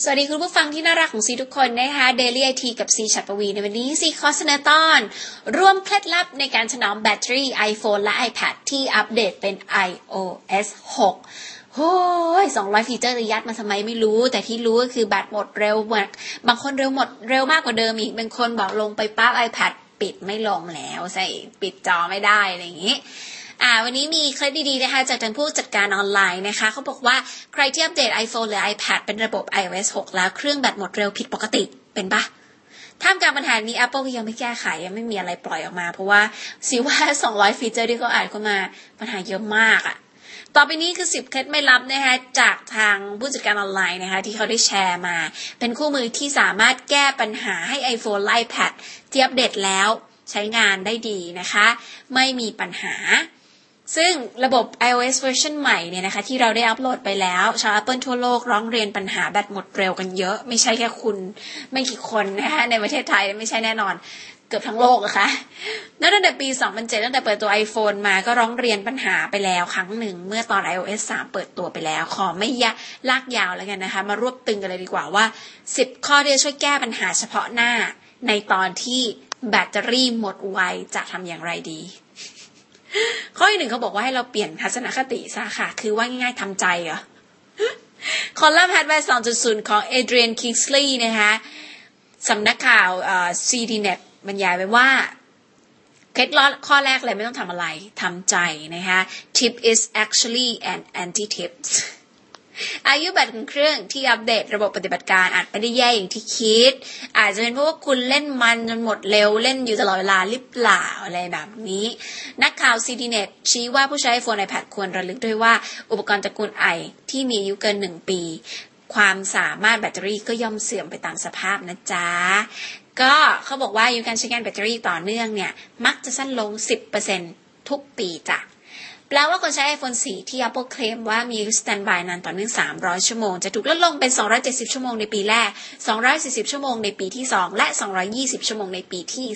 สวัสดีคุณผู้ฟังที่น่ารักของซีทุกคนนะคะ Daily IT กับซีฉัตรปวีในวันนี้ซีขอเสนอตอนรวมเคล็ดลับในการถนอมแบตเตอรี่ iPhone และ iPad ที่อัปเดตเป็น iOS 6โอ้ย200ฟีเจอร์จะยัดมาทำไมไม่รู้ แต่ที่รู้ก็คือแบตหมดเร็วมากบางคนเร็วหมดเร็วมากกว่าเดิมอีก บางคนบอกลงไปปั๊บ iPad ปิดไม่ลงแล้วใส่ปิดจอไม่ได้อะไรอย่างนี้ อ่าวันนี้มีเคล็ดดีๆนะคะจากทางผู้จัดการออนไลน์นะคะเขาบอกว่าใครที่อัปเดต iPhone หรือ iPad เป็นระบบ iOS 6 แล้วเครื่องแบตหมดเร็วผิดปกติเป็นปะท่ามกลางปัญหานี้ Apple ก็ยังไม่แก้ไขยังไม่มีอะไรปล่อยออกมา เพราะว่าซิว่า 200 ฟีเจอร์ที่เขาอ่านเข้ามาปัญหาเยอะมากอะต่อไปนี้คือ 10 เคล็ดไม่ลับนะคะจากทางผู้จัดการออนไลน์นะคะที่เขาได้แชร์มา เป็นคู่มือที่สามารถแก้ปัญหาให้ iPhone และ iPad ที่อัปเดตแล้วใช้งานได้ดีนะคะ ไม่มีปัญหา ซึ่งระบบ iOS เวอร์ชันใหม่เนี่ยนะคะที่เราได้อัปโหลดไปแล้ว ชาว Apple ทั่วโลกร้องเรียนปัญหาแบตหมดเร็วกันเยอะ ไม่ใช่แค่คุณไม่กี่คนนะคะในประเทศไทยไม่ใช่แน่นอนเกือบทั้งโลกอะคะ่ะตั้งแต่ปี 2007 ตั้งแต่เปิดตัว iPhone มาก็ร้องเรียนปัญหาไปแล้วครั้งหนึ่ง เมื่อตอน iOS 3 เปิดตัวไปแล้ว ขอไม่ยะลากยาวแล้วกันนะคะ มารวบตึงกันเลยดีกว่าว่า 10 ข้อที่ช่วยแก้ปัญหาเฉพาะหน้า ในตอนที่แบตเตอรี่หมดไวจะทำอย่างไรดี ข้อที่หนึ่งเขาบอกว่าให้เราเปลี่ยนทัศนคติซะค่ะ คือว่าง่ายๆทำใจเหรอคอลัมน์ Hardware 2.0ของเอเดรียนคิสเล่ย์นะคะสำนักข่าวซีทีเน็ตบรรยายไว้ว่าเคล็ดลับข้อแรกเลยไม่ต้องทำอะไรทำใจนะคะ tip is actually an anti tip อายุแบตของเครื่องที่อัปเดตระบบปฏิบัติการอาจไม่ได้แย่อย่างที่คิด อาจจะเป็นเพราะว่าคุณเล่นมันจนหมดเร็วเล่นอยู่ตลอดเวลาหรือเปล่าอะไรแบบนี้ นักข่าว CDNet ชี้ว่าผู้ใช้ iPhone iPad ควรระลึกด้วยว่าอุปกรณ์ตระกูลไอที่มีอายุเกินหนึ่งปี ความสามารถแบตเตอรี่ก็ย่อมเสื่อมไปตามสภาพนะจ๊ะก็เขาบอกว่าอายุการใช้งานแบตเตอรี่ต่อเนื่องเนี่ย มักจะสั้นลง 10%ทุกปีจ้ะ แปลว่าคนใช้ iPhone 4 ที่ Apple เคลมว่ามีสแตนบายนานต่อเนื่อง 300 ชั่วโมง จะถูกลดลงเป็น 270 ชั่วโมงในปีแรก 240 ชั่วโมงในปีที่ 2 และ 220 ชั่วโมงในปีที่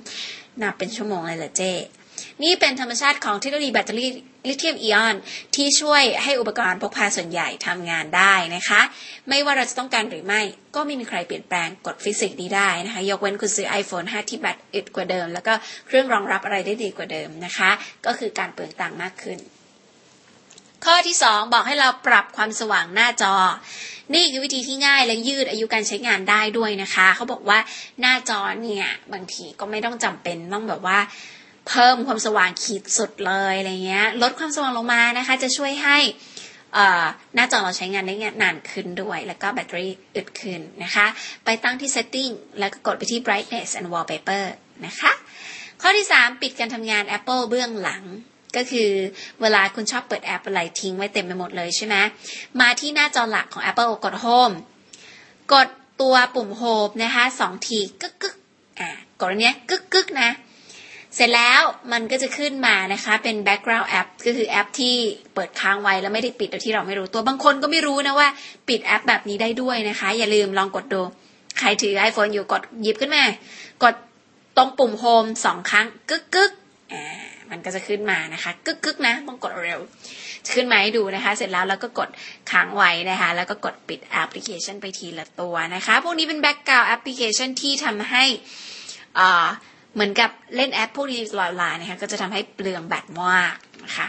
3นับเป็นชั่วโมงเลยเหรอเจ๊ นี่เป็นธรรมชาติของเทคโนโลยีแบตเตอรี่ลิเธียมไอออน ที่ช่วยให้อุปกรณ์พกพาส่วนใหญ่ทำงานได้นะคะ ไม่ว่าเราจะต้องการหรือไม่ ก็ไม่มีใครเปลี่ยนแปลงกฎฟิสิกส์นี้ได้นะคะ ยกเว้นคุณซื้อ iPhone 5 ที่แบตอึดกว่าเดิม แล้วก็เครื่องรองรับอะไรได้ดีกว่าเดิมนะคะ ก็คือการเปลืองตังค์มากขึ้น ข้อที่ 2 บอกให้เราปรับความสว่างหน้าจอนี่คือวิธีที่ง่ายและยืดอายุการใช้งานได้ด้วยนะคะ เขาบอกว่าหน้าจอเนี่ยบางทีก็ไม่ต้องจำเป็นต้องแบบว่า เพิ่มความสว่างขีดสุดเลยอะไรเงี้ย ลดความสว่างลงมานะคะ จะช่วยให้หน้าจอเราใช้งานได้นานขึ้นด้วย แล้วก็แบตเตอรี่อึดขึ้นนะคะ ไปตั้งที่ setting แล้วก็กดไปที่ brightness and wallpaper นะคะ ข้อที่ 3 ปิดการทำงาน Apple เบื้องหลังก็คือเวลาคุณชอบเปิดแอปอะไรทิ้งไว้เต็มไปหมดเลยใช่ไหมมาที่หน้าจอหลักของ Apple กด Home กดตัวปุ่ม Home นะคะสองทีกึกกึกอ่ากดอันเนี้ยกึกกึกนะ เสร็จแล้วมันก็จะขึ้นมานะคะเป็น background app ก็คือแอปที่เปิดค้างไว้แล้วไม่ได้ปิดโดยที่เราไม่รู้ตัวบางคนก็ไม่รู้นะว่าปิดแอปแบบนี้ได้ด้วยนะคะ อย่าลืมลองกดดู ใครถือ iPhone อยู่กดหยิบขึ้นมา กดตรงปุ่ม home สองครั้งกึกกึกอ่ามันก็จะขึ้นมานะคะกึกกึกนะต้องกดเร็วขึ้นมาให้ดูนะคะ เสร็จแล้วเราก็กดค้างไว้นะคะ แล้วก็กดปิดแอปพลิเคชันไปทีละตัวนะคะ พวกนี้เป็น background application ที่ทำให้อ่า เหมือนกับเล่นแอปพวกนี้ตลอดเวลานะคะก็จะทำให้เปลืองแบตมากนะคะ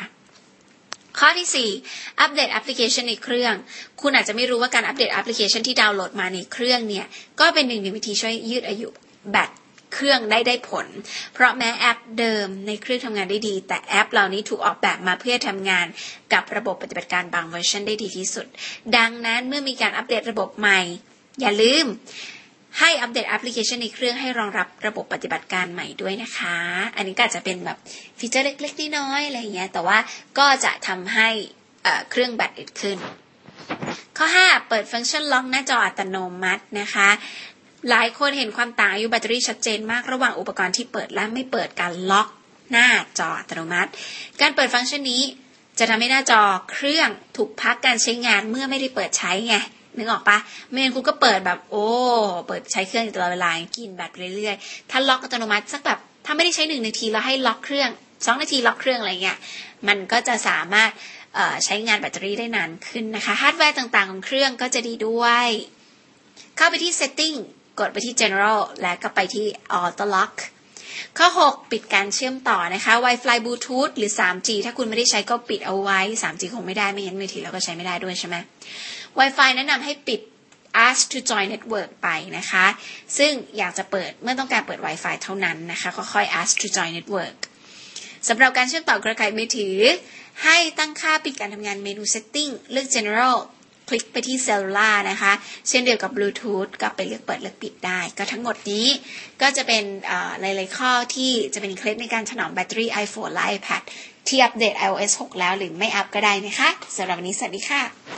ข้อที่ 4 อัปเดตแอปพลิเคชันในเครื่อง คุณอาจจะไม่รู้ว่าการอัปเดตแอปพลิเคชันที่ดาวน์โหลดมาในเครื่องเนี่ย ก็เป็นหนึ่งในวิธีช่วยยืดอายุแบตเครื่องได้ได้ผล เพราะแม้แอปเดิมในเครื่องทำงานได้ดี แต่แอปเหล่านี้ถูกออกแบบมาเพื่อทำงานกับระบบปฏิบัติการบางเวอร์ชันได้ดีที่สุด ดังนั้นเมื่อมีการอัปเดตระบบใหม่ อย่าลืม ให้อัปเดตแอปพลิเคชันในเครื่องให้รองรับระบบปฏิบัติการใหม่ด้วยนะคะ อันนี้ก็อาจจะเป็นแบบฟีเจอร์เล็กๆน้อยๆอะไรอย่างเงี้ย แต่ว่าก็จะทำให้เครื่องแบตอึดขึ้น ข้อ 5 เปิดฟังก์ชันล็อกหน้าจออัตโนมัตินะคะ หลายคนเห็นความต่างอายุแบตเตอรี่ชัดเจนมากระหว่างอุปกรณ์ที่เปิดและไม่เปิดการล็อกหน้าจออัตโนมัติ การเปิดฟังก์ชันนี้จะทำให้หน้าจอเครื่องถูกพักการใช้งานเมื่อไม่ได้เปิดใช้ไง นึกออกปะไม่งั้นคุณก็เปิดแบบ โอ้ เปิดใช้เครื่องอยู่ตลอดเวลากินแบตเรื่อยๆ ถ้าล็อกอัตโนมัติสักแบบถ้าไม่ได้ใช้หนึ่งนาทีแล้วให้ล็อกเครื่องสองนาทีล็อกเครื่องอะไรเงี้ย มันก็จะสามารถใช้งานแบตเตอรี่ได้นานขึ้นนะคะฮาร์ดแวร์ต่างๆของเครื่องก็จะดีด้วย เข้าไปที่ setting กดไปที่ general และก็ไปที่ auto lock ข้อ 6 ปิดการเชื่อมต่อนะคะ Wi-Fi Bluetooth หรือ 3G ถ้าคุณไม่ได้ใช้ก็ปิดเอาไว้ 3G คงไม่ได้ไม่งั้นมือถือเราก็ใช้ไม่ได้ด้วยใช่ไหม Wi-Fi แนะนำให้ปิด ask to join network ไปนะคะ ซึ่งอยากจะเปิดเมื่อต้องการเปิด Wi-Fi เท่านั้นนะคะค่อยๆ ask to join network สำหรับการเชื่อมต่อเครือข่ายมือถือ ให้ตั้งค่าปิดการทำงานเมนู setting เลือก general คลิกไปที่เซลลูล่านะคะ เช่นเดียวกับบลูทูธก็ไปเลือกเปิดเลือกปิดได้ ก็ทั้งหมดนี้ก็จะเป็นหลายๆข้อที่จะเป็นเคล็ดในการถนอมแบตเตอรี่ iPhone และ iPad ที่อัปเดต iOS 6 แล้วหรือไม่อัปก็ได้นะคะสำหรับวันนี้สวัสดีค่ะ